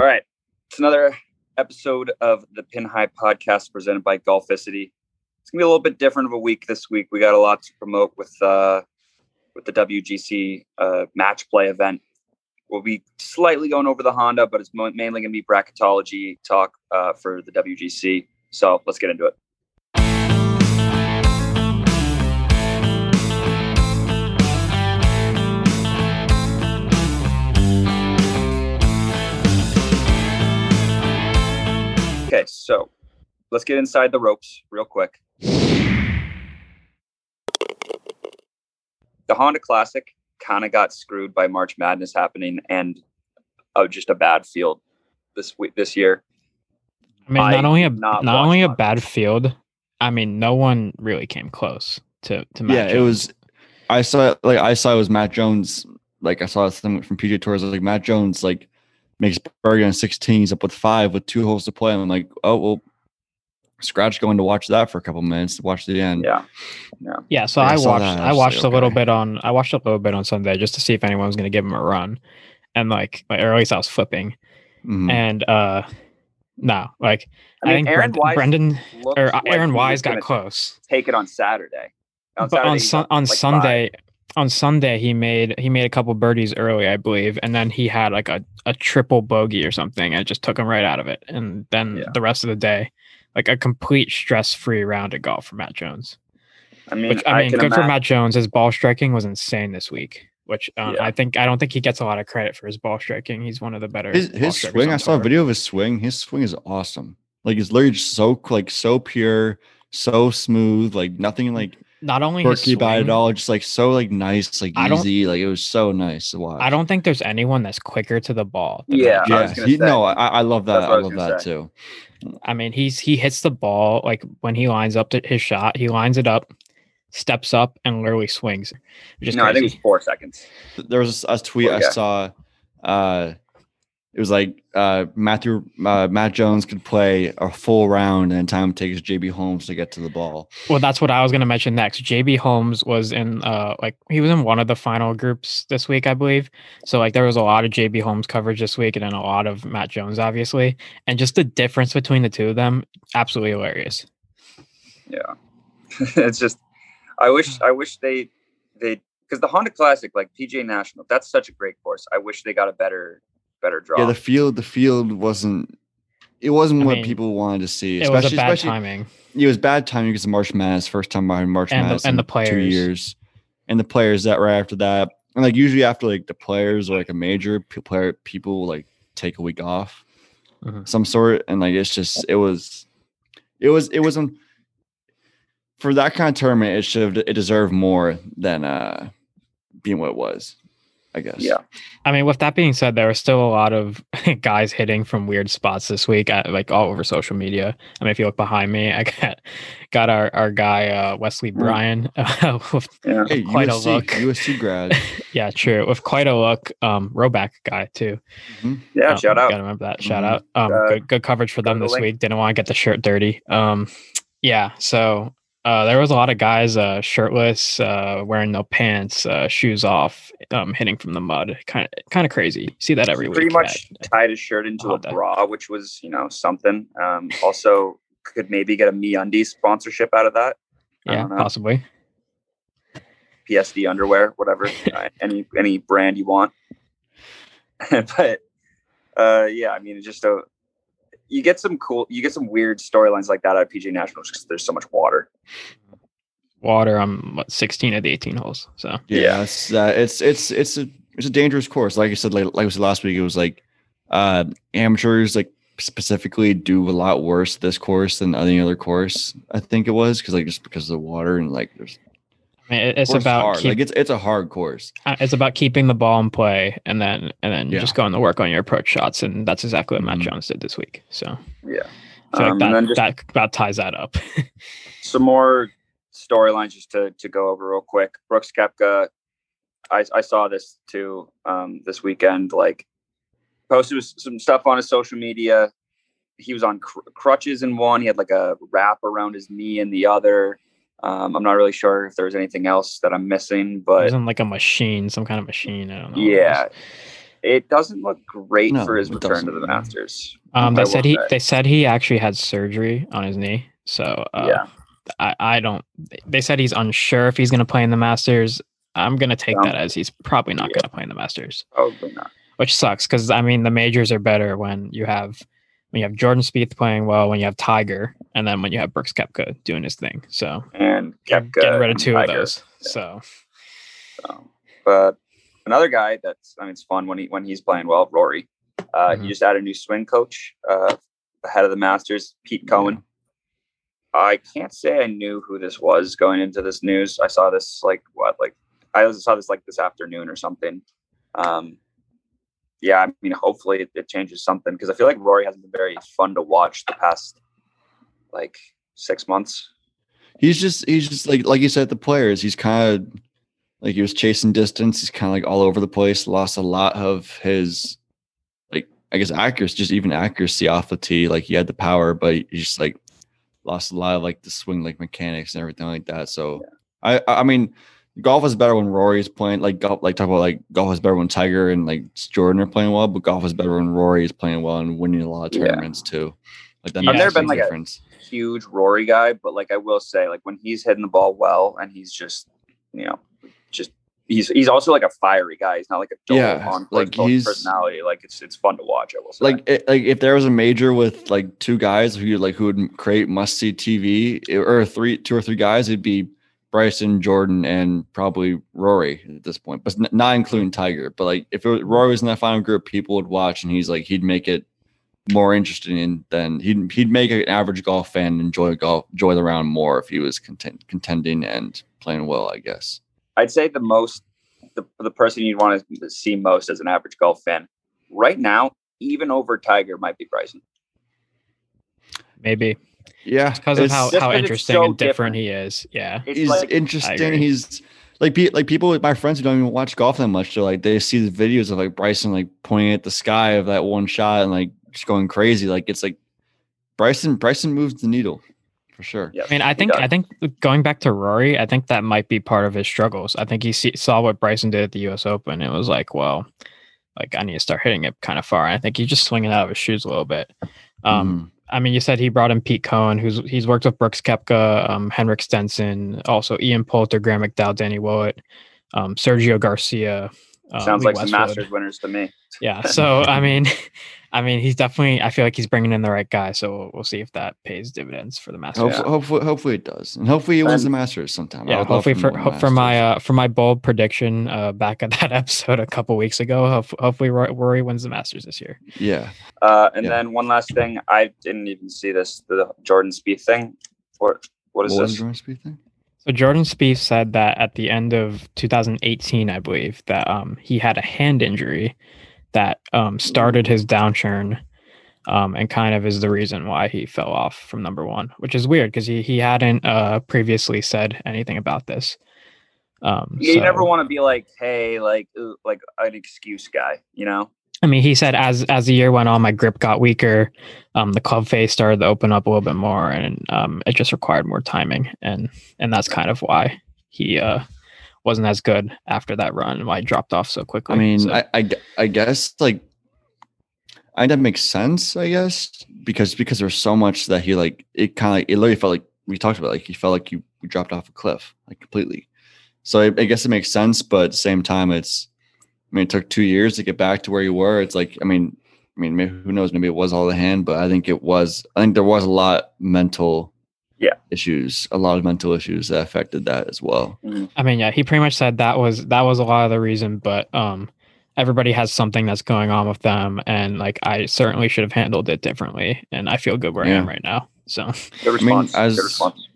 All right. It's another episode of the Pin High podcast presented by Golficity. It's gonna be a little bit different of a week this week. We got a lot to promote with uh with the WGC uh, match play event. We'll be slightly going over the Honda, but it's mainly going to be bracketology talk uh, for the WGC. So let's get into it. Okay, so let's get inside the ropes real quick. The Honda Classic kind of got screwed by March Madness happening and uh, just a bad field this week this year. I mean, I not only a not, not watch only a much. bad field. I mean, no one really came close to to Matt yeah, it was. I saw like I saw it was Matt Jones. Like I saw something from PGA Tour's. Like Matt Jones like makes birdie on 16. He's up with five with two holes to play. And I'm like, oh well, scratch going to watch that for a couple minutes to watch the end. Yeah. Yeah, so Like, I I watched that, I I watched like, a little okay. bit on I watched a little bit on Sunday just to see if anyone was going to give him a run. And like, like, or at least I was flipping. Mhm. And uh no, like I mean, think Aaron Brendan, Wise Brendan or uh, like Aaron Wise got close. Take it on Saturday. On but Saturday, on he sun, got, on like, five. Sunday on Sunday he made he made a couple birdies early, I believe, and then he had like a, a triple bogey or something and it just took him right out of it. And then Yeah. the rest of the day, like a complete stress free round of golf for Matt Jones. I mean, Which I mean, can good for Matt Jones. His ball striking was insane this week. Which uh, Yeah. I think I don't think he gets a lot of credit for his ball striking. He's one of the better. his his swing. I saw a video of his swing. His swing is awesome. Like it's literally just so like so pure, so smooth. Like nothing like Not only his quirky about it swing, all. Just like so like nice, like I easy. Like it was so nice to watch. I don't think there's anyone that's quicker to the ball. than Yeah, Matt I was he, say. no, I, I love that. I I love that say. too. I mean, he's he hits the ball like when he lines up to his shot, he lines it up, steps up, and literally swings. Which is No, I think it was four seconds. there was a tweet Poor I saw. Uh, it was like uh, Matthew uh, Matt Jones could play a full round, and time it takes JB Holmes to get to the ball. Well, that's what I was going to mention next. JB Holmes was in uh like he was in one of the final groups this week, I believe. So like there was a lot of JB Holmes coverage this week and then a lot of Matt Jones obviously. And just the difference between the two of them, absolutely hilarious. Yeah, it's just I wish I wish they they because the Honda Classic like PGA National that's such a great course. I wish they got a better better draw. Yeah, the field the field wasn't. It wasn't I what mean, people wanted to see. It was a especially- bad especially- timing. It was bad timing because of March Madness, first time behind March And the- Madness and the in two players. years, and the players that right after that, and like usually after like the players or like a major player, people like take a week off, Mhm. some sort, and like it's just it was, it was it wasn't for that kind of tournament. It should have it deserved more than uh being what it was, I guess. yeah, I mean, with that being said, there were still a lot of guys hitting from weird spots this week, at, like all over social media. I mean, if you look behind me, I got got our our guy uh, Wesley Bryan uh, with yeah. Hey, Quite a look. USC grad. yeah, true, with quite a look. Um, Rhoback guy too. Yeah, Um, shout out. Gotta remember that. Shout Mhm. out. Um, Uh, good good coverage for them this link. week. Didn't want to get the shirt dirty. Um, yeah. So uh, there was a lot of guys uh, shirtless, uh, wearing no pants, uh, shoes off, um, hitting from the mud. Kind of kind of crazy. See that every Pretty week. much at- tied his shirt into a Honda. bra, which was you know something. Um, also could maybe get a Me sponsorship out of that. I yeah, possibly. PSD underwear, whatever, uh, any any brand you want. but uh, yeah, I mean, just a you get some cool, you get some weird storylines like that out of PGA National because there's so much water. Water. I'm what 16 of the 18 holes. So Yeah, Yeah. it's uh, it's it's it's a it's a dangerous course. Like I said, like, like I said last week, it was like uh amateurs like specifically do a lot worse this course than any other course. I think it was because like just because of the water and like there's I mean, it- it's course is about hard. keep, like it's it's a hard course. uh, it's about keeping the ball in play and then and then Yeah. just going to work on your approach shots, and that's exactly what Matt Mhm. Jones did this week. So Yeah. I feel Um, like and then that, just that that ties that up. some more storylines just to, to go over real quick. Brooks Koepka, I, I saw this too um, this weekend. Like, posted some stuff on his social media. He was on cr- crutches in one. He had like a wrap around his knee in the other. Um, I'm not really sure if there was anything else that I'm missing, but It but was on like a machine, some kind of machine. I don't know. yeah. It doesn't look great No, for his return to doesn't. the Masters. Um, they said he say. they said he actually had surgery on his knee. So uh, yeah, I, I don't. They said he's unsure if he's going to play in the Masters. I'm going to take Um, that as he's probably not yeah. going to play in the Masters, probably not. which sucks because I mean the majors are better when you have when you have Jordan Spieth playing well, when you have Tiger, and then when you have Brooks Koepka doing his thing. So And Koepka getting rid of two of Tiger. those. So So, but another guy that's I mean it's fun when he when he's playing well, Rory. Uh, Mhm. He just added a new swing coach uh, ahead of the Masters, Pete Cowen. I can't say I knew who this was going into this news. I saw this like what like I saw this like this afternoon or something. Um, yeah, I mean, hopefully it, it changes something because I feel like Rory hasn't been very fun to watch the past like six months. He's just he's just like like you said, the players. He's kind of like he was chasing distance. He's kind of like all over the place. Lost a lot of his like I guess accuracy, just even accuracy off the tee. Like he had the power, but he just like lost a lot of like the swing like mechanics and everything like that. So I I mean golf is better when Rory is playing like golf like talk about like golf is better when Tiger and like Jordan are playing well, but golf is better when Rory is playing well and winning a lot of Yeah. tournaments too. Like that I've never been like a- huge Rory guy, but like I will say, like when he's hitting the ball well and he's just, you know, just he's he's also like a fiery guy. He's not like a dull Yeah, like, he's- personality. Like it's it's fun to watch. I will say. like it, like if there was a major with like two guys who you like who would create must see TV eh, or three two or three guys, it'd be Bryson, Jordan, and probably Rory at this point, but not including Tiger. But like if it was, Rory was in that final group, people would watch, and he's like he'd make it more interesting than he'd he'd make an average golf fan enjoy golf enjoy the round more if he was content, contending and playing well. I guess. I'd say the most the the person you'd want to see most as an average golf fan right now, even over Tiger, might be Bryson. maybe Yeah, because of it's- how, just how 'cause it's interesting so and different different. he is. Yeah. It's he's like interesting. agree. He's like pe- like people my friends who don't even watch golf that much. They're like they see the videos of like Bryson like pointing at the sky of that one shot and like just going crazy. Like it's like Bryson Bryson moves the needle for sure. yes, I mean, I think. I think going back to Rory, I think that might be part of his struggles. I think he see, saw what Bryson did at the U.S. Open. It was like, well, like I need to start hitting it kind of far. And I think he's just swinging out of his shoes a little bit. Um, Mhm. I mean, you said he brought in Pete Cowen, who's he's worked with Brooks Koepka, um, Henrik Stenson, also Ian Poulter, Graham McDowell, Danny Willett, um, Sergio Garcia. Uh, sounds Lee like some Westwood. Masters winners to me. Yeah. So I mean, I mean, he's definitely. I feel like he's bringing in the right guy. So we'll, we'll see if that pays dividends for the Masters. Hopefully, hopefully, hopefully it does, and hopefully he wins And- the Masters sometime. Yeah, would love hopefully for to win ho- the for my Masters. uh for my bold prediction uh back at that episode a couple weeks ago. Hope, hopefully Roy, Rory wins the Masters this year. yeah, Uh, and Yeah. then one last thing, I didn't even see this the Jordan Spieth thing. What what is what this? the Jordan Spieth thing? So Jordan Spieth said that at the end of 2018, I believe that um he had a hand injury that um started his downturn. Um, and kind of is the reason why he fell off from number one, which is weird because he, he hadn't uh, previously said anything about this. Um, Yeah, you never want to be like, hey, like like an excuse guy, you know? I mean, he said as as the year went on, my grip got weaker. Um, the club face started to open up a little bit more, and um, it just required more timing, and and that's kind of why he uh wasn't as good after that run, and why he dropped off so quickly. I mean, So- I, I I guess like I that makes sense, I guess, because because there's so much that he like it kind of like, it literally felt like we talked about like he felt like you, you dropped off a cliff like completely. So I, I guess it makes sense, but at the same time, it's I mean it took two years to get back to where you were. It's like I mean I mean maybe, who knows maybe it was all the hand, but I think it was I think there was a lot mental Yeah. issues, a lot of mental issues that affected that as well. I mean, yeah, he pretty much said that was that was a lot of the reason, but um, everybody has something that's going on with them, and like I certainly should have handled it differently, and I feel good where I am right now. So Good mean, as- Good response.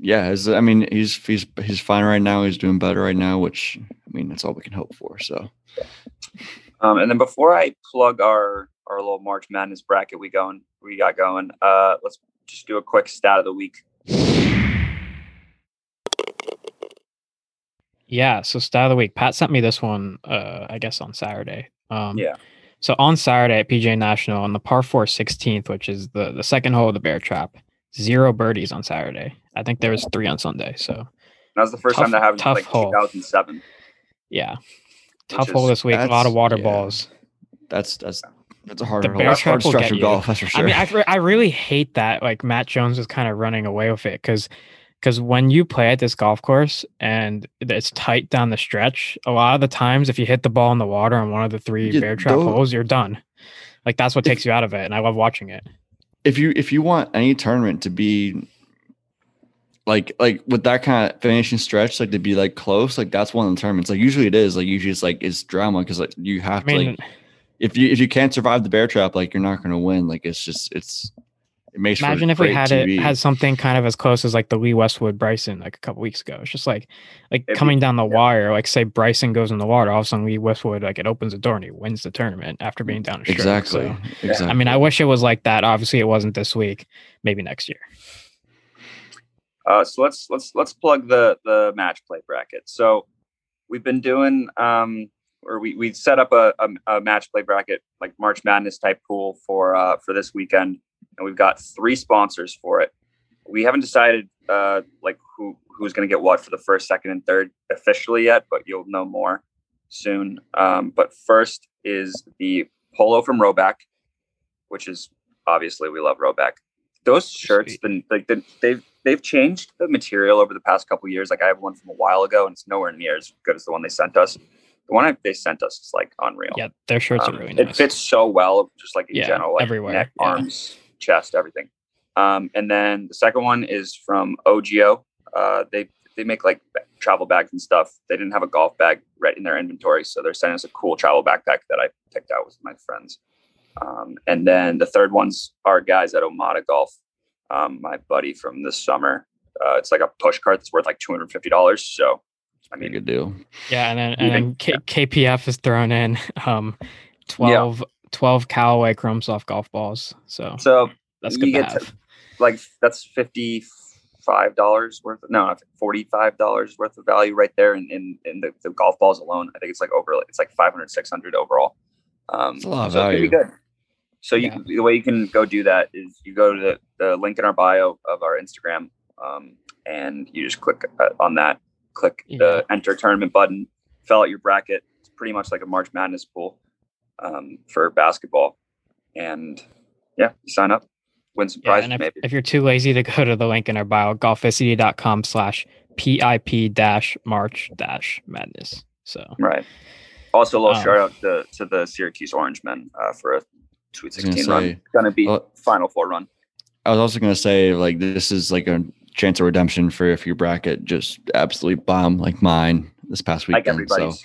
Yeah, as, I mean, he's he's he's fine right now. He's doing better right now, which I mean, that's all we can hope for. So Um, and then before I plug our our little March Madness bracket we going we got going, uh, let's just do a quick stat of the week. Yeah, so stat of the week. Pat sent me this one, uh, I guess on Saturday. Um, Yeah. So on Saturday at PGA National on the par 4 16th, which is the, the second hole of the bear trap, zero birdies on Saturday. I think there was three on Sunday. So That was the first Tough- time that happened tough like hole. 2007. yeah. tough is- hole this week. A lot of water yeah. balls. That's that's that's a hard, The hole. bear That's a hard trap will stretch of golf. That's for sure. I mean, I, re- I really hate that like Matt Jones is kind of running away with it because because when you play at this golf course and it's tight down the stretch, a lot of the times if you hit the ball in the water on one of the three Yeah, bear trap holes, you're done. Like that's what If- takes you out of it, and I love watching it. if you if you want any tournament to be like like with that kind of finishing stretch, like to be like close, like that's one of the tournaments. Like usually it is. Like usually it's like it's drama because like you have I mean, to like if you if you can't survive the bear trap, like you're not gonna win. Like it's just it's it makes imagine if we had TV. it had something kind of as close as like the Lee Westwood Bryson like a couple weeks ago. It's just like like It'd be- coming down the yeah. wire. Like say Bryson goes in the water, all of a sudden Lee Westwood like it opens the door and he wins the tournament after being down a stroke. exactly So, exactly. I mean, I wish it was like that. Obviously, it wasn't this week. Maybe next year. Uh, so let's let's let's plug the the match play bracket. So we've been doing um or we we set up a, a, a match play bracket like March Madness type pool for uh for this weekend, and we've got three sponsors for it. We haven't decided uh like who who's going to get what for the first, second, and third officially yet, but you'll know more soon. Um, but first is the polo from Rhoback, which is obviously we love Rhoback. Those shirts, been like the, they've they've changed the material over the past couple years. Like I have one from a while ago, and it's nowhere near as good as the one they sent us. The one I, they sent us is like unreal. Yeah, their shirts Um, are really nice. It fits so well, just like in Yeah, general, like everywhere, neck, yeah. arms, chest, everything. Um, and then the second one is from OGIO. Uh, they they make like travel bags and stuff. They didn't have a golf bag right in their inventory, so they're sending us a cool travel backpack that I picked out with my friends. Um, and then the third one's our guys at Omada Golf. Um, my buddy from this summer. Uh, it's like a push cart that's worth like two hundred fifty dollars. So, I Pretty mean, good deal. yeah, and then, and then K- KPF is thrown in um 12, 12 Callaway Chrome Soft golf balls. So so that's good to get to- have. like that's fifty five dollars worth no forty five dollars worth of value right there in, in, in the, the golf balls alone i think it's like over it's like 500 600 overall um It's a lot of so it's gonna be value. good so you the way you can go do that is you go to the, the link in our bio of our instagram um and you just click uh, on that click the enter tournament button fill out your bracket. It's pretty much like a march madness pool um for basketball. And yeah sign up win some prizes and if, if you're too lazy to go to the link in our bio, golficity.com slash PIP dash March dash madness. So Right. Also, a little Um, shout out to, to the Syracuse Orange men uh, for a Sweet I was gonna 16 run. say, Gonna be uh, Final Four run. I was also gonna say like this is like a chance of redemption for if your bracket just absolutely bomb like mine this past Like weekend. so everybody's.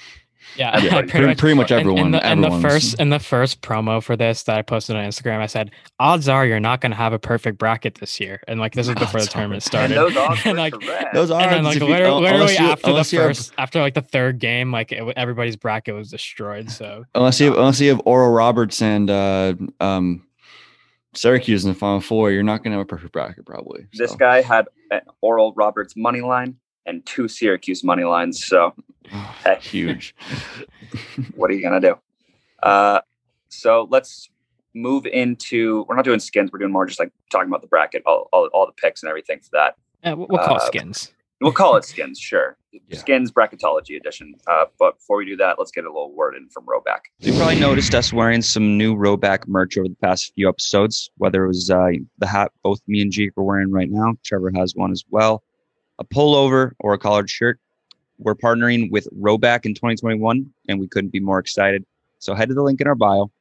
Yeah, Yeah, pretty, pretty much in- everyone. in, the, in the first in the first promo for this that I posted on Instagram, I said, odds are you're not gonna have a perfect bracket this year. And like this is before the Odds are. tournament And started. those odds And, like, those are and like if you- literally, literally you- after the unless you have- first after like the third game like it, everybody's bracket was destroyed so unless you have, unless you have Oral Roberts and uh, um, Syracuse in the final four, you're not gonna have a perfect bracket probably. this so. guy had an Oral Roberts money line and two Syracuse money lines. So Hey. huge. what are you gonna do? Uh, so let's move into. We're not doing skins. We're doing more just like talking about the bracket, all, all, all the picks and everything for that. eh, we'll we'll call it Uh, skins We'll call it skins, sure. Yeah. Skins bracketology edition. Uh, but before we do that, let's get a little word in from Rhoback. You probably noticed us wearing some new Rhoback merch over the past few episodes, whether it was uh, the hat both me and Jake are wearing right now. Trevor has one as well. A pullover or a collared shirt. We're partnering with Rhoback in 2021, and we couldn't be more excited. So head to the link in our bio,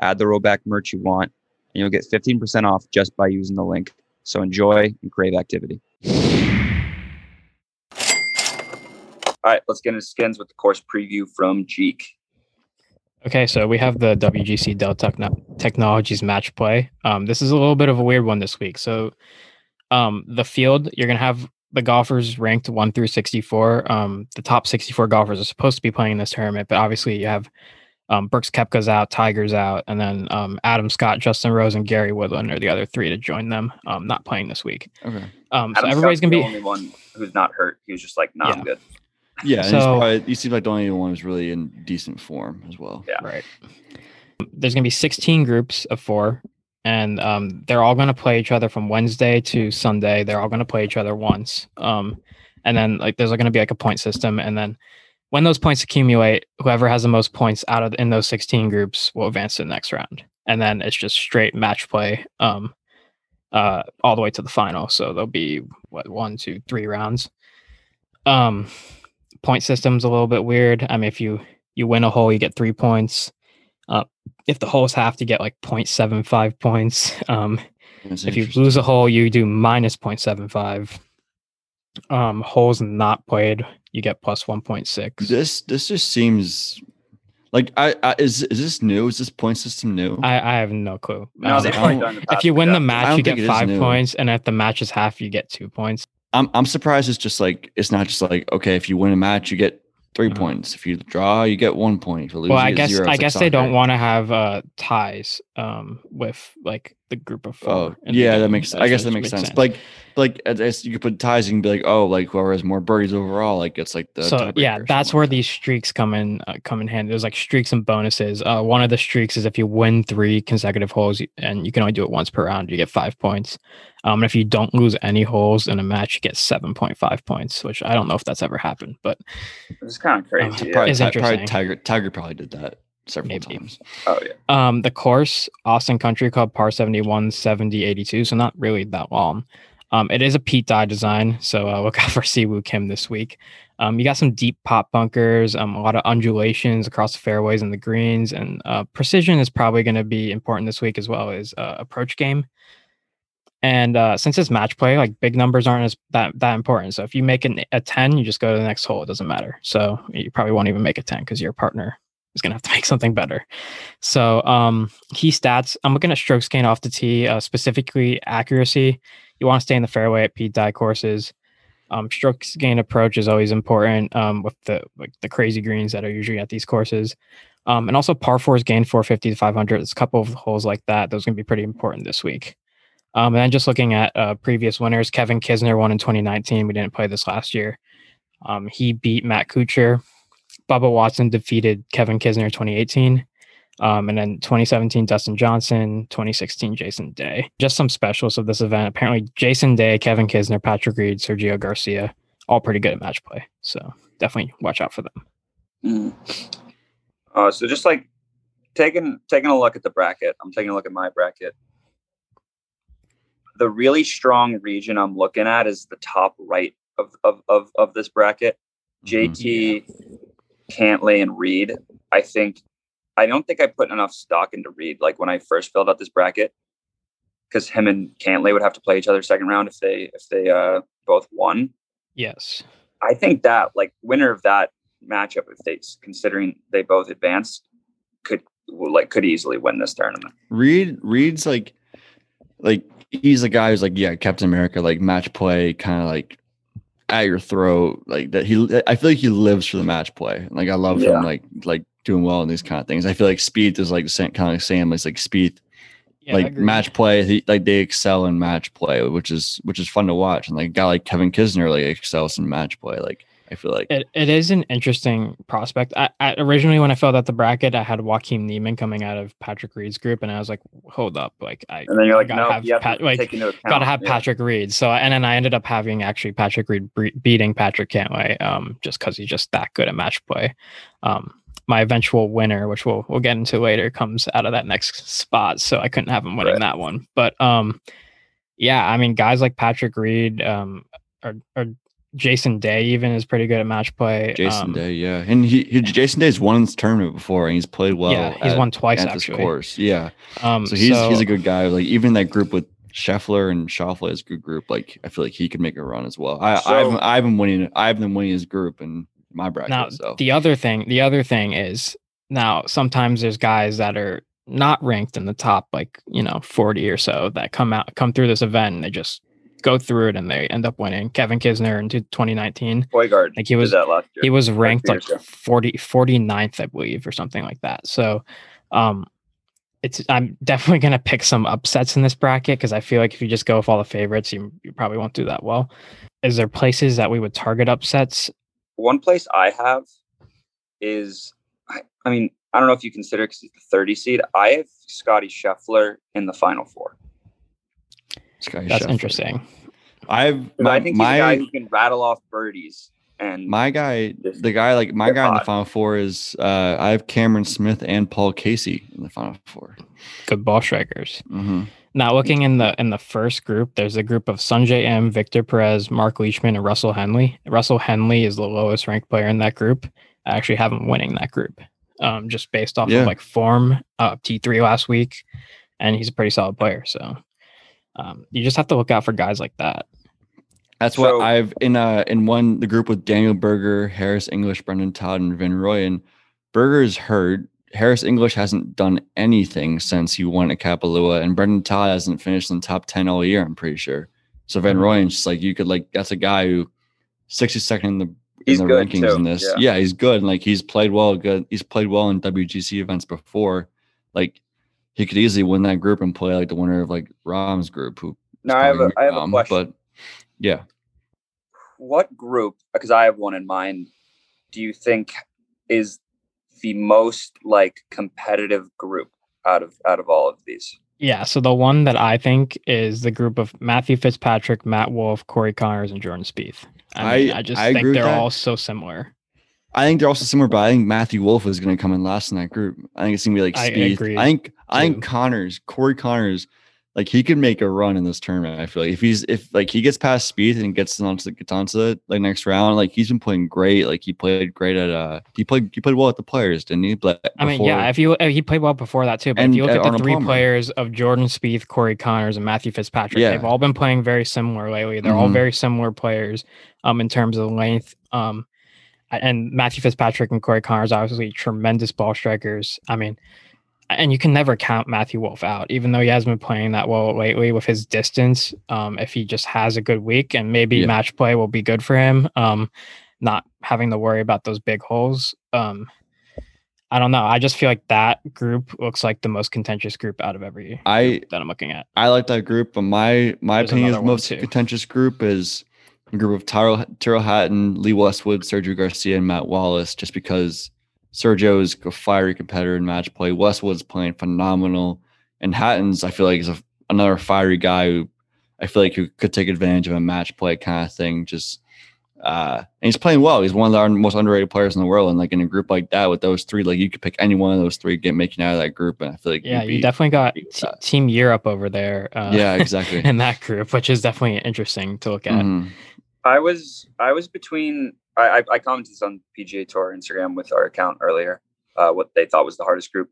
add the Rhoback merch you want, and you'll get 15% off just by using the link. So enjoy and crave activity. All right, let's get into skins with the course preview from Jeek. okay so we have the wgc dell Techno- technologies match play um this is a little bit of a weird one this week so um the field you're gonna have the golfers ranked 1 through 64 um the top 64 golfers are supposed to be playing in this tournament but obviously you have um, Brooks Koepka's out, Tiger's out, and then um, Adam Scott, Justin Rose, and Gary Woodland are the other three to join them. Um, not playing this week. Okay. Um, so Adam everybody's Scott's gonna the be only one who's not hurt. He was just like, "Nah, I'm Yeah. good." Yeah, and he's So- probably, he seems like the only one who's really in decent form as well. Yeah. Right. There's going to be 16 groups of four, and um, they're all going to play each other from Wednesday to Sunday. They're all going to play each other once. Um, and then like there's going to be like a point system, and then when those points accumulate, whoever has the most points out of in those 16 groups will advance to the next round. And then it's just straight match play um uh all the way to the final. So there'll be what one, two, three rounds. Um point system's a little bit weird. I mean if you you win a hole, you get three points. Uh if the hole's have to get like 0.75 points. Um if you lose a hole, you do minus 0.75. Um, holes not played, you get plus 1.6. this this just seems like I, I is is this new? Is this point system new? I, I have no clue. No, Um, they've I probably don't- done the if you win the match, you get five points, and if the match is half, you get two points. I'm I'm surprised it's just like it's not just like okay if you win a match you get 3 Mhm. points if you draw you get one point if you lose Well, I guess zero. I like guess they don't want to have uh, ties um, with like the group of four. Oh in the yeah, that makes. makes. I guess that what makes sense. Like, like I guess you could put ties. You can be like, oh, like whoever has more birdies overall, like it's like the. so yeah, that's where like that. these streaks come in uh, come in handy. There's like streaks and bonuses. Uh, one of the streaks is if you win three consecutive holes, and you can only do it once per round, you get five points. Um, and if you don't lose any holes in a match, you get seven point five points. Which I don't know if that's ever happened, but It's kind of crazy. Uh, yeah. Probably, is Ti- probably. Tiger. Tiger probably did that several Maybe. times. Oh yeah. Um, the course, Austin Country Club, par 71, 70, 82. So not really that long. Um, it is a Pete Dye design. So uh, look out for Siwoo Kim this week. Um, you got some deep pop bunkers, um, a lot of undulations across the fairways and the greens, and uh, precision is probably going to be important this week as well as uh, approach game. And uh, since it's match play, like big numbers aren't as that that important. So if you make an, a ten, you just go to the next hole. It doesn't matter. So you probably won't even make a ten because your partner is gonna have to make something better. So um, key stats. I'm looking at strokes gain off the tee, uh, specifically accuracy. You want to stay in the fairway at Pete Dye courses. Um, strokes gain approach is always important um, with the like the crazy greens that are usually at these courses. Um, and also par fours gain 450 to 500. There's a couple of holes like that. Those are going to be pretty important this week. Um, and then just looking at uh, previous winners, Kevin Kisner won in 2019. We didn't play this last year. Um, he beat Matt Kuchar. Bubba Watson defeated Kevin Kisner 2018. Um, and then 2017, Dustin Johnson, 2016, Jason Day. Just some specials of this event. Apparently, Jason Day, Kevin Kisner, Patrick Reed, Sergio Garcia, all pretty good at match play. So definitely watch out for them. Mm. Uh, so just like taking taking a look at the bracket, I'm taking a look at my bracket. The really strong region I'm looking at is the top right of of of, of this bracket. JT, Cantlay, and Reed. I think I don't think I put enough stock into Reed like when I first filled out this bracket. Because him and Cantlay would have to play each other second round if they if they uh both won. Yes. I think that like winner of that matchup, if they considering they both advanced, could like could easily win this tournament. Reed Reed's like like he's a guy who's like yeah Captain America like match play kind of like at your throat like that he I feel like he lives for the match play. Like I love Yeah. him like like doing well in these kind of things. I feel like Spieth is like the same kind of same Sam is like Spieth Yeah, like match play he, like they excel in match play which is which is fun to watch. And like a guy like Kevin Kisner like excels in match play like I feel like It, it is an interesting prospect. I, I originally when I filled out the bracket, I had Joaquin Niemann coming out of Patrick Reed's group, and I was like, hold up, like I And then you're like, gotta no, have you have Pat- to like, take into account. gotta have yeah. Patrick Reed. So and then I ended up having actually Patrick Reed bre- beating Patrick Cantlay, um, just because he's just that good at match play. Um, my eventual winner, which we'll we'll get into later, comes out of that next spot. So I couldn't have him winning Right. that one. But um, yeah, I mean, guys like Patrick Reed, um, or or Jason Day even is pretty good at match play. Jason um, Day yeah and he, he Jason Day's won this tournament before and he's played well yeah, he's at- won twice at this actually. course yeah Um, So he's he's a good guy. Like even that group with Scheffler and Schauffele is a good group. Like I feel like he could make a run as well. I So- I've I've been winning I've been winning his group in my bracket. now so the other thing the other thing is now sometimes there's guys that are not ranked in the top like you know 40 or so that come out come through this event and they just go through it and they end up winning kevin kisner in 2019 Boygard. Like, he was- that last year. he was ranked like 40 49th i believe or something like that so um it's i'm definitely going to pick some upsets in this bracket because i feel like if you just go with all the favorites you, you probably won't do that well is there places that we would target upsets One place I have is, I, I mean, I don't know if you consider because it's the 30 seed. I have Scottie Scheffler in the final four. Scottie that's Scheffler. interesting I've 'Cause my, I think he's my a guy who can rattle off birdies and My guy, the guy like my they're guy in the final four is uh I have Cameron Smith and Paul Casey in the final four. Good ball strikers. hmm Now looking in the in the first group, there's a group of Sungjae Im, Victor Perez, Marc Leishman, and Russell Henley. Russell Henley is the lowest ranked player in that group. I actually have him winning that group, um, just based off Yeah. of like form. Uh, T three last week, and he's a pretty solid player. So um, you just have to look out for guys like that. That's So- what I've in uh in one the group with Daniel Berger, Harris English, Brendon Todd, and Van Rooyen. Berger is hurt. Harris English hasn't done anything since he won at Kapalua, and Brendon Todd hasn't finished in the top ten all year. I'm pretty sure. So Van Mhm. Rooyen's just like you could like that's a guy who 62nd in the He's in the good, rankings too, in this. yeah. Yeah. he's good. and, Like he's played well. Good. He's played well in WGC events before. Like he could easily win that group and play like the winner of like Rahm's group. Who now I have a I have a question. But yeah, what group because i have one in mind do you think is the most like competitive group out of out of all of these Yeah. So the one that I think is the group of Matthew Fitzpatrick, Matt Wolff, Corey Conners, and Jordan Spieth. I mean, I- I, just I think with they're all so similar. I think they're also similar. But I think Matthew Wolff is going to come in last in that group. I think it's going to be like I I think I think Conners, Corey Conners, like he could make a run in this tournament. I feel like if he's if like he gets past Spieth and gets onto gets onto the like next round, like he's been playing great. Like he played great at uh he played he played well at the players, didn't he? But I mean, yeah, if you he played well before that too, but And, if you look uh, at the three Palmer. players of Jordan Spieth, Corey Conners, and Matthew Fitzpatrick, Yeah. they've all been playing very similar lately. They're all Mhm. very similar players, um, in terms of length. Um, and Matthew Fitzpatrick and Corey Conners obviously tremendous ball strikers. I mean, and you can never count Matthew Wolff out, even though he hasn't been playing that well lately with his distance. Um, if he just has a good week and maybe Yeah. match play will be good for him. Um, not having to worry about those big holes. Um, I don't know. I just feel like that group looks like the most contentious group out of every I- that I'm looking at. I like that group, but my my There's opinion is the most too. contentious group is a group of Tyrrell Hatton, Lee Westwood, Sergio Garcia, and Matt Wallace. Just because Sergio is a fiery competitor in match play, Westwood's playing phenomenal, and Hatton's I feel like is a, another fiery guy who I feel like who could take advantage of a match play kind of thing. Just uh, and he's playing well. He's one of the most underrated players in the world, and like in a group like that with those three, like you could pick any one of those three, get making out of that group, and I feel like Yeah, you be- definitely got t- Team Europe over there. Uh, yeah, exactly. in that group, which is definitely interesting to look at. Mhm. I was i was between i i, commented this on pga tour instagram with our account earlier uh what they thought was the hardest group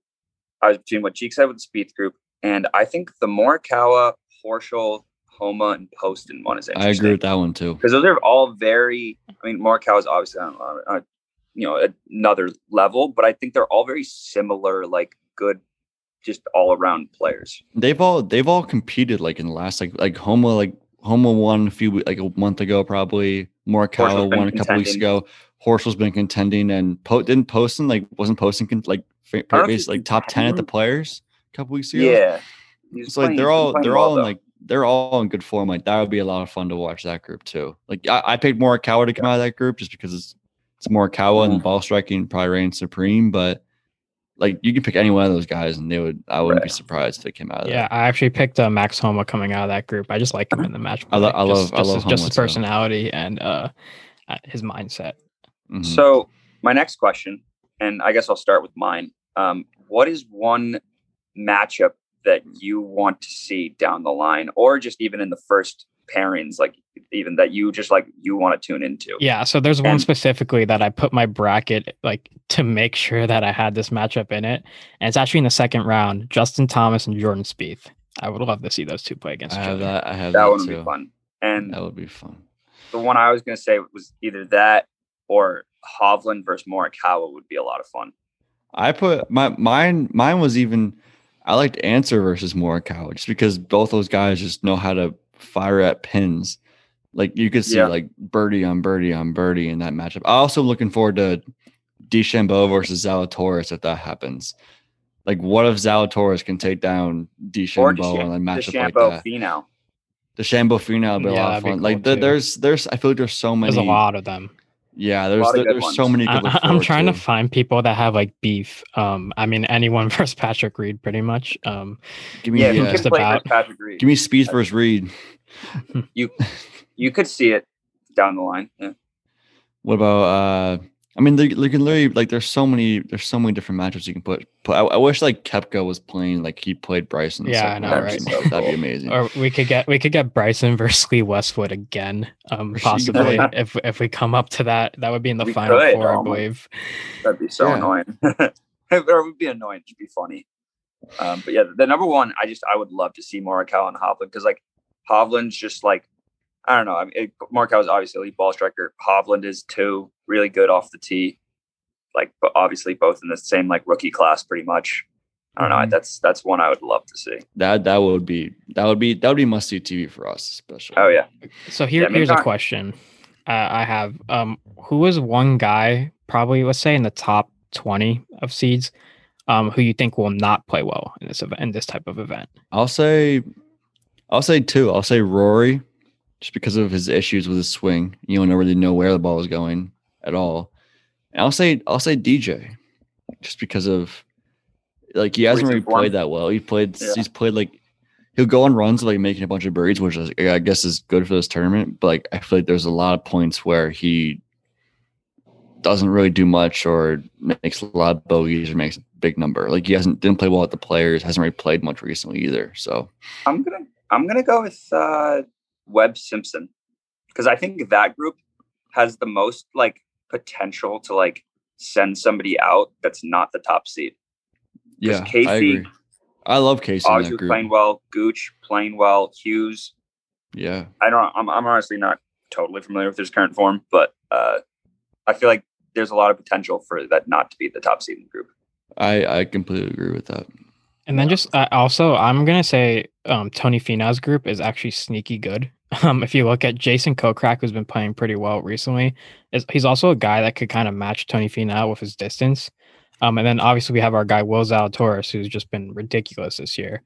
i was between what cheek said with the Spieth group and i think the morikawa horschel homa and poston one is interesting. I agree with that one too. because those are all very. I mean, Morikawa is obviously on, on, on, you know another level, but I think they're all very similar, like good, just all around players. They've all they've all competed like in the last like like Homa like Homa won a few like a month ago probably. Morikawa won a couple weeks ago. Horschel's been contending and po- didn't Poston like wasn't posting con- like fa- I don't know if basically like top ten at the players a couple weeks ago. Yeah, It's like they're all they're well, all in though. like they're all in good form. Like that would be a lot of fun to watch that group too. Like I, I picked Morikawa to come out of that group just because it's it's Morikawa and Mhm. ball striking probably reigns supreme. But like you can pick any one of those guys and they would I wouldn't be surprised if they came out of Yeah, I actually picked uh, Max Homa coming out of that group. I just like him in the match. I lo- play, I just, love- I just love his, just Homa his too. personality and uh, uh, his mindset. that. Mhm. So my next question, and I guess I'll start with mine. Um, what is one matchup that you want to see down the line, or just even in the first pairings, like even that you just like you want to tune into? Yeah, so there's one specifically that I put my bracket like to make sure that I had this matchup in it, and it's actually in the second round. Justin Thomas and Jordan Spieth. I would love to see those two play against I each have other. that. I have that that, one would too. be fun. And That would be fun. the one I was going to say was either that or Hovland versus Morikawa would be a lot of fun. I put my mine. Mine was even. I liked Ancer versus Morikawa just because both those guys just know how to fire at pins. Like you could see Yeah. like birdie on birdie on birdie in that matchup. I also looking forward to DeChambeau versus Zalatoris if that happens. Like what if Zalatoris can take down Or DeChambeau in a the matchup like Shambo that? Finau. The Shambo Finau would be a Yeah, lot of fun. like cool, there- too. there's there's I feel like there's so many. There's a lot of them. Yeah, there's lot of there- good there's so many. You I, I'm trying to to. find people that have like beef. Um, I mean, anyone versus Patrick Reed, pretty much. Um, Give me Yeah, yeah, Just about. Patrick Reed. give me Spieth versus Reed. you you could see it down the line. Yeah. What about? uh I mean, they, they can literally like. There's so many. There's so many different matchups you can put. put I, I wish like Koepka was playing like he played Bryson. Yeah, I know, right? something. That'd be amazing. Or we could get we could get Bryson versus Lee Westwood again. Um, Or she could possibly if if we come up to that, that would be in the We final could, four, I believe. That'd be so Yeah. annoying. or it would be annoying. It'd be funny. Um, but yeah, the number one, I just I would love to see Morikawa and Hovland because like Hovland's just like I don't know. I mean, it, Morikawa is obviously a elite ball striker. Hovland is too really good off the tee. Like, but obviously both in the same like rookie class, pretty much. I don't know. Mhm. That's that's one I would love to see. That that would be that would be that would be must see TV for us, especially. Oh yeah, So here, Yeah, here's a question uh, I have. Um, who is one guy, probably let's say in the top twenty of seeds, um, who you think will not play well in this event, in this type of event? I'll say, I'll say two. I'll say Rory, just because of his issues with his swing. You don't really know where the ball is going at all. And I'll say, I'll say DJ, just because of like he hasn't really played that well. He played, Yeah. he's played like he'll go on runs like making a bunch of birdies, which is, I guess is good for this tournament. But like I feel like there's a lot of points where he doesn't really do much or makes a lot of bogeys or makes a big number. Like he hasn't didn't play well at the players, hasn't really played much recently either. So I'm gonna I'm gonna go with uh, Webb Simpson because I think that group has the most like potential to like send somebody out that's not the top seed. yeah, I Casey- agree. I love Casey in Obviously that group. playing well, Gooch playing well, Hughes. Yeah, I don't. I'm, I'm honestly not totally familiar with his current form, but uh, I feel like there's a lot of potential for that not to be the top seed in the group. I I completely agree with that. And then just uh, also, I'm gonna say um, Tony Finau's group is actually sneaky good. Um, if you look at Jason Kokrak, who's been playing pretty well recently, is he's also a guy that could kind of match Tony Finau with his distance. Um, and then obviously we have our guy Will Zalatoris, who's just been ridiculous this year.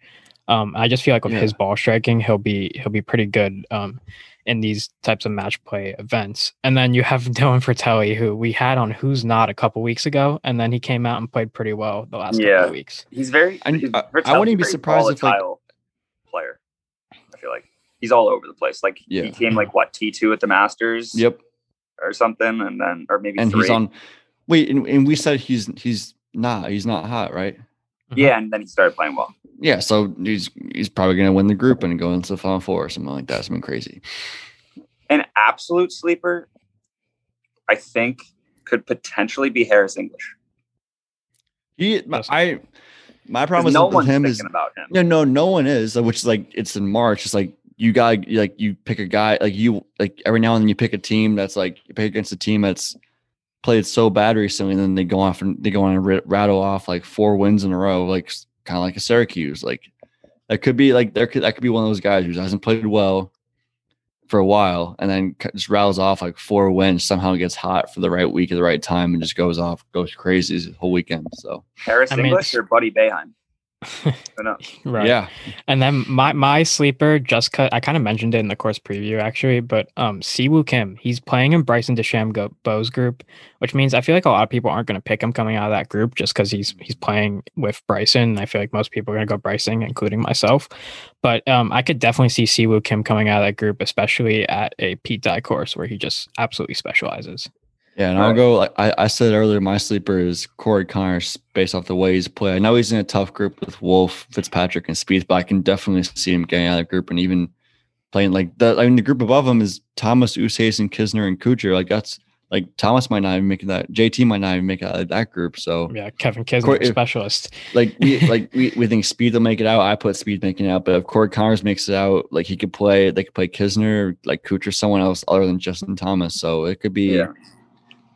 Um, I just feel like with Yeah. his ball striking, he'll be he'll be pretty good um, in these types of match play events. And then you have Dylan Frittelli, who we had on Who's Not a couple weeks ago, and then he came out and played pretty well the last couple Yeah. of weeks. He's very. I- he's I- I wouldn't a be surprised if, like- volatile player. I feel like he's all over the place. Like Yeah. he came like what T two at the Masters, Yep, or something, and then or maybe and three. he's on. Wait, and, and we said he's he's not he's not hot, right? Mm-hmm. Yeah, and then he started playing well. Yeah, so he's he's probably gonna win the group and go into the final four or something like that. Something crazy. An absolute sleeper, I think, could potentially be Harris English. He, my, I, my problem is no with one's him thinking is about him. no, no, no one is. Which is like it's in March. It's like you got like you pick a guy like you like every now and then you pick a team that's like you pick against a team that's played so bad recently, and then they go off and they go on and ri- rattle off like four wins in a row, like kind of like a Syracuse. Like that could be like there could that could be one of those guys who hasn't played well for a while, and then just rattles off like four wins. Somehow gets hot for the right week at the right time, and just goes off, goes crazy the whole weekend. So Harris I mean, English or Buddy Boeheim. Who? Right. yeah, And then my my sleeper just cut. I kind of mentioned it in the course preview actually, but um, Siwoo Kim, he's playing in Bryson DeChambeau Bow's group, which means I feel like a lot of people aren't going to pick him coming out of that group just because he's he's playing with Bryson. I feel like most people are going to go Bryson, including myself. But um, I could definitely see Siwoo Kim coming out of that group, especially at a Pete Dye course where he just absolutely specializes. Yeah, and I'll Right. go. Like I, I said earlier, my sleeper is Corey Conners based off the way he's played. I know he's in a tough group with Wolff, Fitzpatrick, and Spieth, but I can definitely see him getting out of the group and even playing like the. I mean, the group above him is Thomas, Usace, and Kisner, and Kuchar. Like that's like Thomas might not even make that. JT might not even make it out of that group. So Yeah, Kevin Kisner, Corey- specialist. like we like we, we think Spieth will make it out. I put Spieth making it out, but if Corey Conners makes it out, like he could play, they could play Kisner, like Kuchar, someone else other than Justin Thomas. So it could be. Yeah.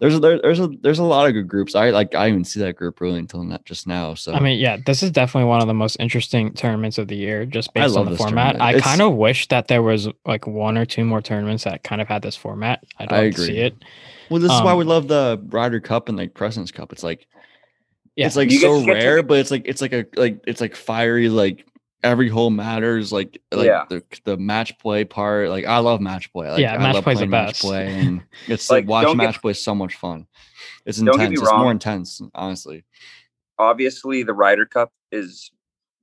There's a, there, there's a there's a lot of good groups. I like I didn't even see that group really until not just now. So I mean, yeah, this is definitely one of the most interesting tournaments of the year, just based on the format. tournament. I It's- kind of wish that there was like one or two more tournaments that kind of had this format. I'd I love to see it. well, this is why we um, love the Ryder Cup and like President's Cup. It's like Yeah, it's like You so to get to rare, but it's like it's like a like it's like fiery. Like every hole matters. Like like Yeah. the the match play part. Like I love match play. Like, Yeah, I match love play's the playing match play, and it's Like, like watching don't get- match play is so much fun. It's Don't get me intense. It's more intense, honestly. Obviously, the Ryder Cup is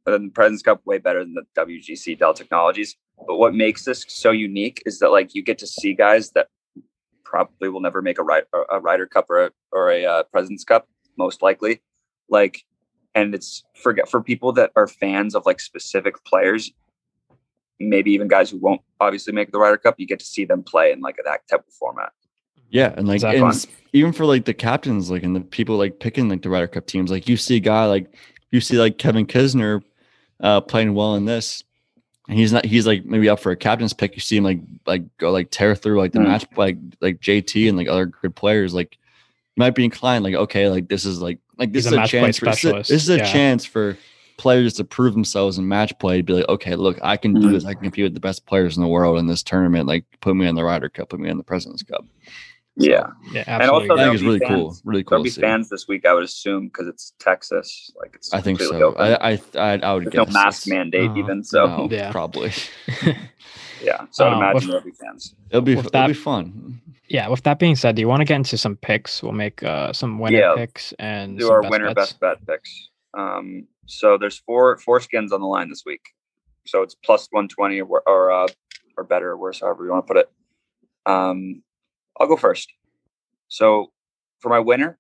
uh, the President's Cup way better than the WGC Dell Technologies. But what makes this so unique is that like you get to see guys that probably will never make a, ride, a Ryder Cup or a, or a uh, President's Cup, most likely. Like, and it's for for people that are fans of like specific players, maybe even guys who won't obviously make the Ryder Cup. You get to see them play in like that type of format. Yeah, and like and even for like the captains, like and the people like picking like the Ryder Cup teams, like you see a guy like you see like Kevin Kisner uh playing well in this. And he's not he's like maybe up for a captain's pick. You see him like like go like tear through like the Mm. match like like JT and like other good players. Like you might be inclined, like, okay, like this is like like this He's is a a, chance for this is a, this is a yeah. chance for players to prove themselves in match play to be like, okay, look, I can do Mhm. this. I can compete with the best players in the world in this tournament. Like put me in the Ryder Cup, put me in the President's Cup. Yeah, Yeah, And also I think it's really fans- cool. Really cool there'll to be see. fans this week, I would assume, because it's Texas. Like it's I think so. open. I I I, I would There's guess no mask mandate Uh-huh. even, so no, Yeah. probably yeah. So I'd Uh, imagine with- there'll be fans. it'll be With it'll that- be fun. Yeah. With that being said, do you want to get into some picks? We'll make uh, some winner Yeah. picks and Do some our best winner bets. best bet picks. Um, so there's four four skins on the line this week. So it's plus one twenty or or uh, or better or worse, however you want to put it. Um, I'll go first. So for my winner,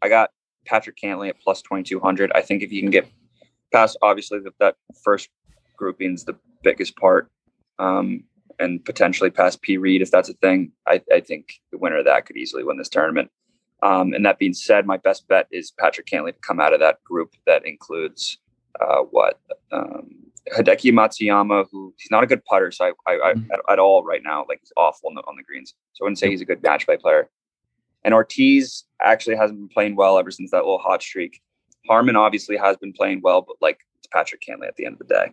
I got Patrick Cantlay at plus twenty two hundred. I think if you can get past, obviously that that first grouping's the biggest part, um, and potentially past P Reed if that's a thing. I, I think the winner of that could easily win this tournament. Um, and that being said, my best bet is Patrick Cantlay to come out of that group that includes uh, what um, Hideki Matsuyama, who he's not a good putter, so I, I, I Mhm. at, at all right now, like he's awful on the, on the greens. So I wouldn't say he's a good match play player. And Ortiz actually hasn't been playing well ever since that little hot streak. Harman obviously has been playing well, but like it's Patrick Cantlay at the end of the day.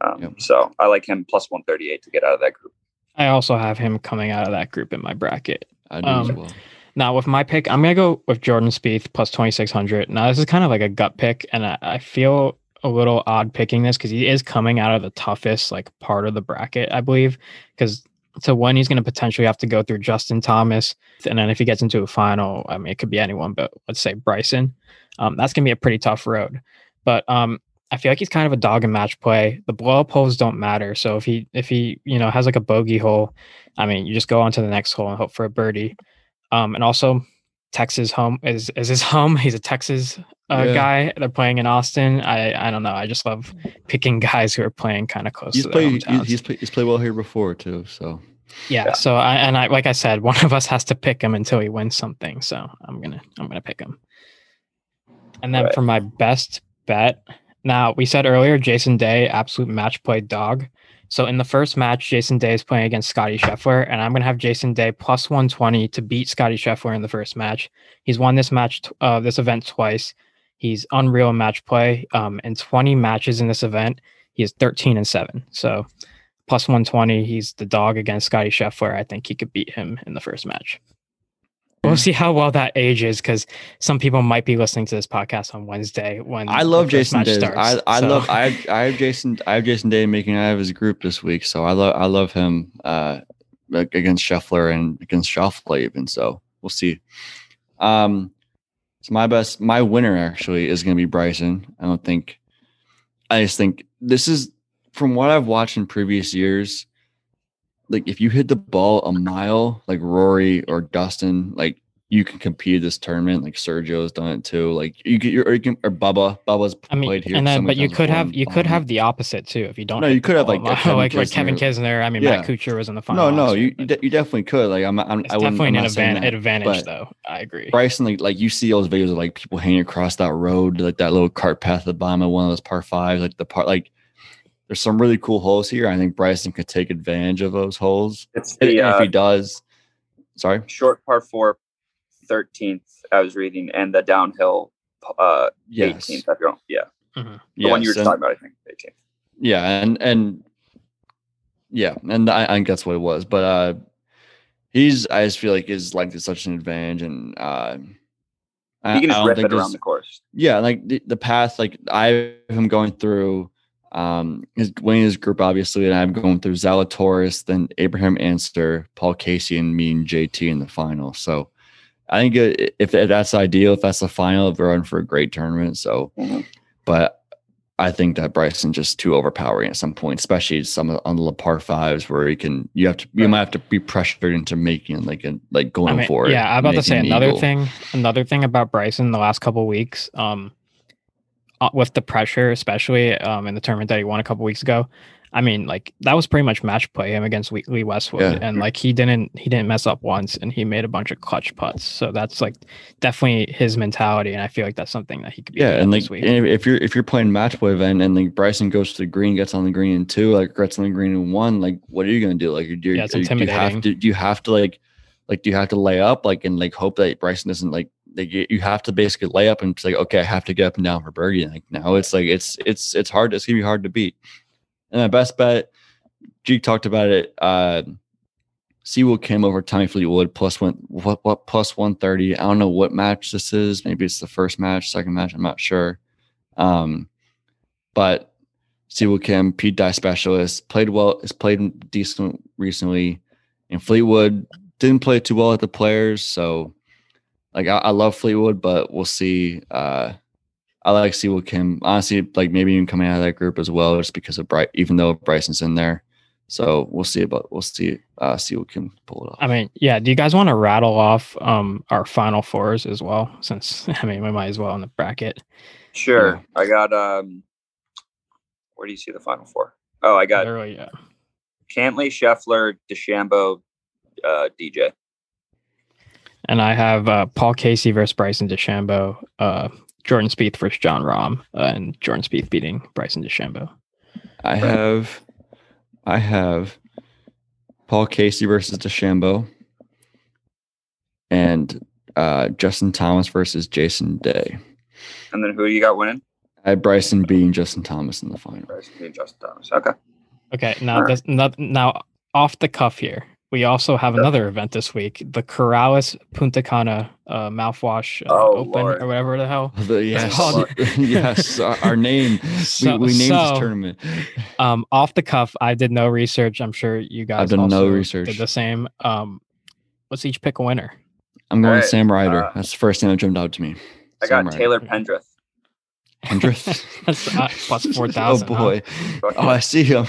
Um, Yep. So I like him plus 138 to get out of that group. I also have him coming out of that group in my bracket. I do as Um, well. Now with my pick, I'm gonna go with Jordan Spieth plus 2600. Now this is kind of like a gut pick, and I, I feel a little odd picking this because he is coming out of the toughest like part of the bracket, I believe. Because to when he's gonna potentially have to go through Justin Thomas, and then if he gets into a final, I mean it could be anyone, but let's say Bryson. Um, that's gonna be a pretty tough road. But um, I feel like he's kind of a dog in match play. The blow up holes don't matter. So if he if he you know has like a bogey hole, I mean you just go on to the next hole and hope for a birdie. Um, and also Texas home is is his home. He's a Texas uh, Yeah. guy. They're playing in Austin. I I don't know. I just love picking guys who are playing kind of close He's to their played he's, he's played he's played well here before too. So yeah, Yeah. So I and I like I said, one of us has to pick him until he wins something. So I'm gonna I'm gonna pick him. And then Right. for my best bet, now we said earlier, Jason Day, absolute match play dog. So in the first match, Jason Day is playing against Scottie Scheffler, and I'm gonna have Jason Day plus 120 to beat Scottie Scheffler in the first match. He's won this match, uh, this event twice. He's unreal in match play. Um, in 20 matches in this event, he is 13 and seven. So plus 120. He's the dog against Scottie Scheffler. I think he could beat him in the first match. We'll see how well that ages because some people might be listening to this podcast on Wednesday when I love Jason Day. I, I So, love I I have Jason I have Jason Day making out of his group this week. So I love I love him uh against Scheffler and against Schauffele even. So we'll see. Um so my best my winner actually is gonna be Bryson. I don't think I just think this is from what I've watched in previous years, like if you hit the ball a mile, like Rory or Dustin, like you can compete this tournament. Like Sergio's done it too. Like you can, or you can, or Bubba, Bubba's I mean, played here. and then but you could have you could have the opposite too if you don't. No, you could have, like, a Kevin like like Kevin Kisner. I mean, Yeah. Matt Kuchar was in the final. No, no, you you, de- you definitely could. Like I'm, I'm it's I definitely I'm an advan- that. advantage though. I agree. Bryson, like like you see all those videos of like people hanging across that road, like that little cart path at the bottom of one of those par fives, like the part like there's some really cool holes here. I think Bryson could take advantage of those holes. It's And the if uh, he does, sorry. short par four, 13th, I was reading, and the downhill uh, Yes. 18th. I don't, yeah. The yes. one you were and- talking about, I think, 18th. Yeah, and and yeah, and I, I think that's what it was. But uh he's I just feel like his length is such an advantage, and uh I, He can just don't rip it around the course. yeah, like the, the path, like I have him going through um his winning his group obviously, and I'm going through Zalatoris, then Abraham Ancer, Paul Casey, and me and JT in the final. So I think it, if, if that's ideal, if that's the final, if we're in for a great tournament. So, Mhm. but I think that Bryson just too overpowering at some point, especially some on the par fives where you can you have to you Right. might have to be pressured into making like a like going I mean, for it. yeah, I'm about to say another eagle. thing. Another thing about Bryson the last couple weeks, um, uh, with the pressure, especially um in the tournament that he won a couple weeks ago. I mean, like that was pretty much match play him against Lee Westwood, Yeah. and like he didn't he didn't mess up once, and he made a bunch of clutch putts. So that's like definitely his mentality, and I feel like that's something that he could be. Yeah, and like this week. if you're if you're playing match play event and like Bryson goes to the green, gets on the green in two, like gets on the green in one, like what are you gonna do? Like you're, Yeah, it's do you have to do you have to like like do you have to lay up like and like hope that Bryson doesn't like like you have to basically lay up and say, okay I have to get up and down for birdie. Like now it's like it's it's it's hard it's gonna be hard to beat. And my best bet, G talked about it. Uh Si Woo Kim over Tommy Fleetwood plus one what what plus one thirty. I don't know what match this is. Maybe it's the first match, second match. I'm not sure. Um, but Si Woo Kim, Pete Dye specialist, played well. Has played decent recently, and Fleetwood didn't play too well at the Players. So, like I, I love Fleetwood, but we'll see. Uh, I like Si Woo Kim. Honestly, like maybe even coming out of that group as well, just because of Bright. Even though Bryson's in there, so we'll see. About we'll see. Uh, see what can pull it off. I mean, yeah. Do you guys want to rattle off um our final fours as well? Since I mean, we might as well in the bracket. Sure. I got um where do you see the final four? Oh, I got Literally, yeah. Cantlay, Scheffler, DeChambeau, uh, DJ. And I have uh, Paul Casey versus Bryson DeChambeau, uh, Jordan Spieth versus Jon Rahm, uh, and Jordan Spieth beating Bryson DeChambeau. I have, I have Paul Casey versus DeChambeau, and uh, Justin Thomas versus Jason Day. And then who you got winning? I had Bryson beating Justin Thomas in the final. Bryson being Justin Thomas. Okay. Okay, now Alright. this no, now off the cuff here. We also have Yeah. another event this week, the Corales Punta Cana uh, mouthwash uh, Oh, Open Lord. or whatever the hell. The- yes, yes, our, our name. So- we, we named so- this tournament. Um, off the cuff, I did no research. I'm sure you guys I've done no research. Did the same. Um, let's each pick a winner. I'm going Alright, Sam Ryder. uh, That's the first name that jumped out to me. I Sam got Ryder. Taylor Pendrith. Pendrith. That's uh, plus four oh thousand. boy. Oh, I see him.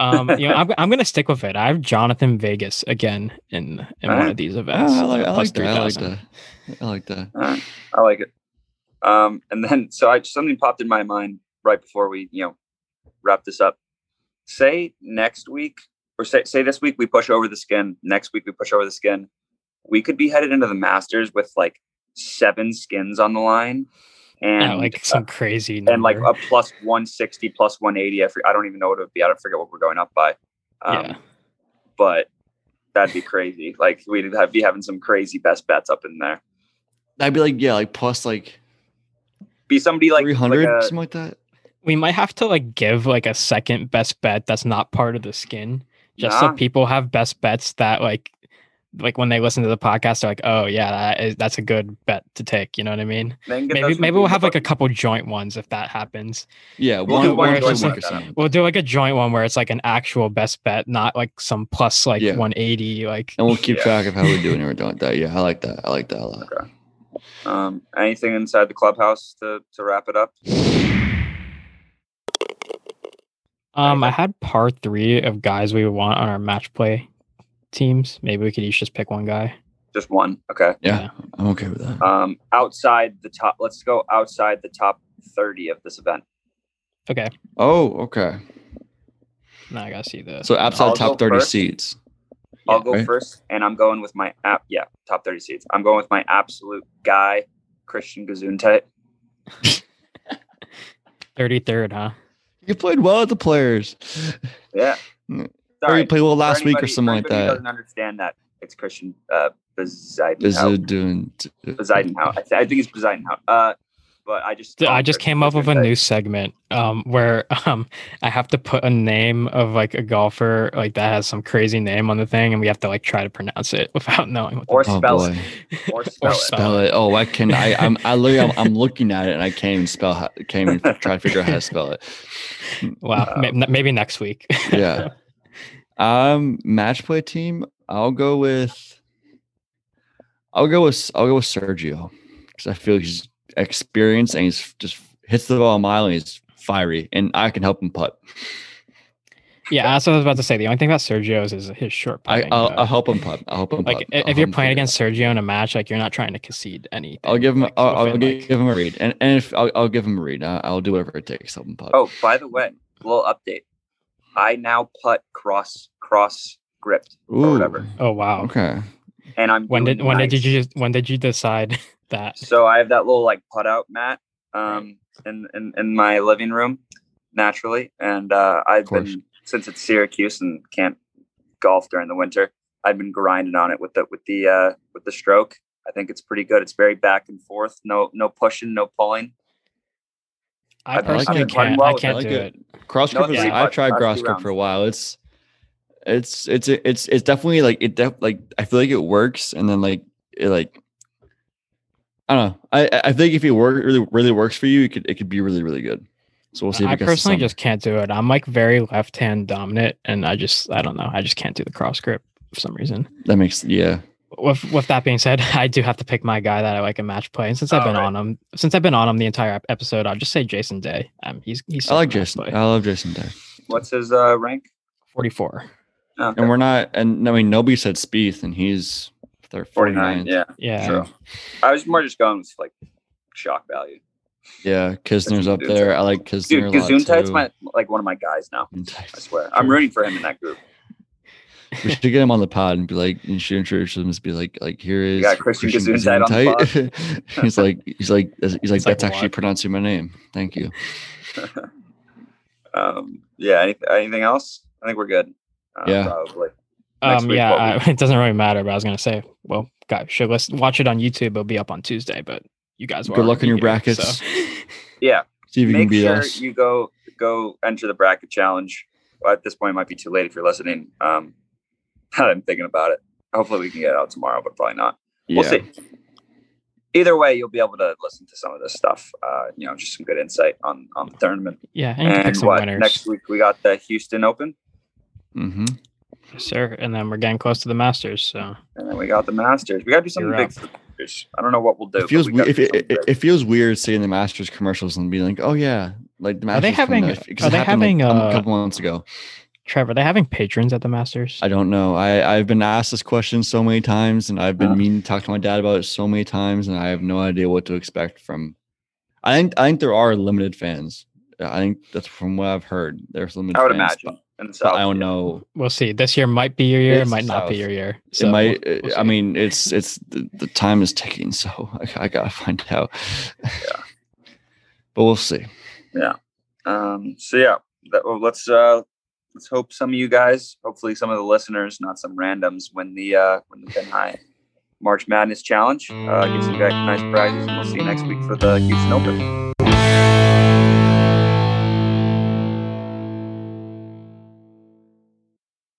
Um, you know, I'm, I'm gonna stick with it. I have Jhonattan Vegas again in in one Alright. of these Ah, events. I like, I like that. I like 3,000. that. I like that. Alright, I like it. Um, and then so I something popped in my mind right before we, you know, wrap this up. Say next week, or say say this week we push over the skin. Next week we push over the skin. We could be headed into the Masters with like seven skins on the line, and Yeah, like some crazy and like a plus 160 plus 180 I, for, I don't even know what it would be i don't forget what we're going up by um, Yeah. but that'd be crazy like we'd have, be having some crazy best bets up in there I'd be like, yeah, like plus like be somebody like, 300, like a- something like that. we might have to like give like a second best bet that's not part of the skin, just so people have best bets that like like when they listen to the podcast, they're like, oh yeah, that is that's a good bet to take. You know what I mean? they can get Maybe maybe we'll have like a couple joint ones if that happens. Yeah, We'll one, do one, one one joint like or that. something. We'll do like a joint one where it's like an actual best bet, not like some plus like Yeah. 180. Like And we'll keep Yeah. track of how we're doing everything like that. Yeah, I like that. I like that a lot. um anything inside the clubhouse to to wrap it up um, I had part three of guys we would want on our match play teams. Maybe we could each just pick one guy. just one okay Yeah, I'm okay with that. um outside the top let's go outside the top 30 of this event Okay. Oh, okay. Now I gotta see the. So outside I'll top 30 first. seats. i'll Yeah. go Right. first and i'm going with my app yeah top 30 seats i'm going with my absolute guy christian gazunte 33rd, huh? You played well at the players. yeah. Or Sorry. you played well For last week or something like anybody who that. Doesn't understand that it's Christian uh, Is Bezuidenhout. Bezuidenhout. I, th- I think it's Bezuidenhout. Uh, but I just I just came up with a new segment um where um I have to put a name of like a golfer like that has some crazy name on the thing and we have to like try to pronounce it without knowing what the or Oh spell boy. it or spell it. spell Spell it. Oh, I can. I. I'm. I literally. I'm, I'm looking at it and I can't even spell. How, can't even try to figure out how to spell it. wow Uh, may- maybe next week Yeah. Um, match play team. I'll go with. I'll go with. I'll go with Sergio because I feel he's experienced and he's just hits the ball a mile and he's fiery, and I can help him putt. Yeah, that's what I was about to say. The only thing about Sergio is his short I, putting. I'll, I'll help him putt. I'll help him like putt. i- I'll if you're playing figure it against Sergio in a match, like you're not trying to concede anything. I'll give him. like, I'll, I'll give, like- give him a read, and and if I'll, I'll give him a read, I, I'll do whatever it takes. Help him putt. Oh, by the way, little update. I now putt cross cross gripped or whatever, Oh wow. Okay. and I'm When did when did you just when did you decide that? So I have that little like putt out mat um in, in in my living room naturally, and uh, I've been since it's Syracuse and can't golf during the winter. I've been grinding on it with the with the uh, with the stroke. I think it's pretty good. It's very back and forth. No no pushing, no pulling. I I've personally I've can't. well I can't it. do I like it. Cross No, grip is. three I've tried cross grip for a while. It's it's it's it's it's definitely like it. Def, like I feel like it works, and then like it like. I don't know. I I think if it work really really works for you, it could it could be really really good. So we'll see. If I it gets to personally just can't do it. I'm like very left hand dominant, and I just I don't know. I just can't do the cross grip for some reason. that makes yeah. With with that being said, I do have to pick my guy that I like in match play. And since I've Oh, been right. on him, since I've been on him the entire episode, I'll just say Jason Day. Um, he's he's I like sick in match Jason. play. I love Jason Day. What's his uh, rank? 44. Okay. And we're not. And I mean, nobody said Spieth, and he's they're 49. 49. Yeah, Yeah. True. I was more just going with like shock value. Yeah, Kisner's up there. type. I like Kisner Dude, a lot too. my like one of my guys now. I swear, I'm rooting for him in that group. We should get him on the pod and be like, and should introduce him. Just be like, like here is got Christian Gesundheit on the Gesundheit. he's like, he's like, he's like, He's like, that's actually "What?" pronouncing my name. Thank you. Um, yeah. Any, anything else? I think we're good. Uh, Yeah. Probably. Um, week, yeah, I, it doesn't really matter, but I was gonna say, well, guys, should let's watch it on YouTube. It'll be up on Tuesday, but you guys will Good luck in your hear brackets. so- Yeah. See if you can Make beat sure us. you go go enter the bracket challenge. Well, at this point, it might be too late if you're listening. Um, I'm thinking about it. Hopefully, we can get it out tomorrow, but probably not. We'll yeah. see. Either way, you'll be able to listen to some of this stuff. Uh, you know, just some good insight on on the tournament. yeah, and you can pick And what winners, next week we got the Houston Open, Mm-hmm. Yes, sir. And then we're getting close to the Masters, so and then we got the Masters. We got to do something big up. for the Masters. I don't know what we'll do. It feels but we weird. If it, it, it feels weird seeing the Masters commercials and being like, oh yeah, like the Are Masters. they coming having- up, 'cause are they happened, like, having, a uh, couple months ago? Trevor, are they having patrons at the Masters? I don't know. I I've been asked this question so many times, and I've been Uh. meaning to talk to my dad about it so many times, and I have no idea what to expect from. I think I think there are limited fans. I think that's from what I've heard. There's limited. I would fans, imagine. In the but South, I don't know. We'll see. This year might be your year. It It's might not be your year. it might. we'll- we'll I mean, it's it's the, the time is ticking, so I, I gotta find out. Yeah. but we'll see. Yeah. Um, so yeah, that, well, let's uh, let's hope some of you guys, hopefully some of the listeners, not some randoms, win the uh, the Pin High March Madness Challenge. Uh, get some guys nice prizes, and we'll see you next week for the Houston Open.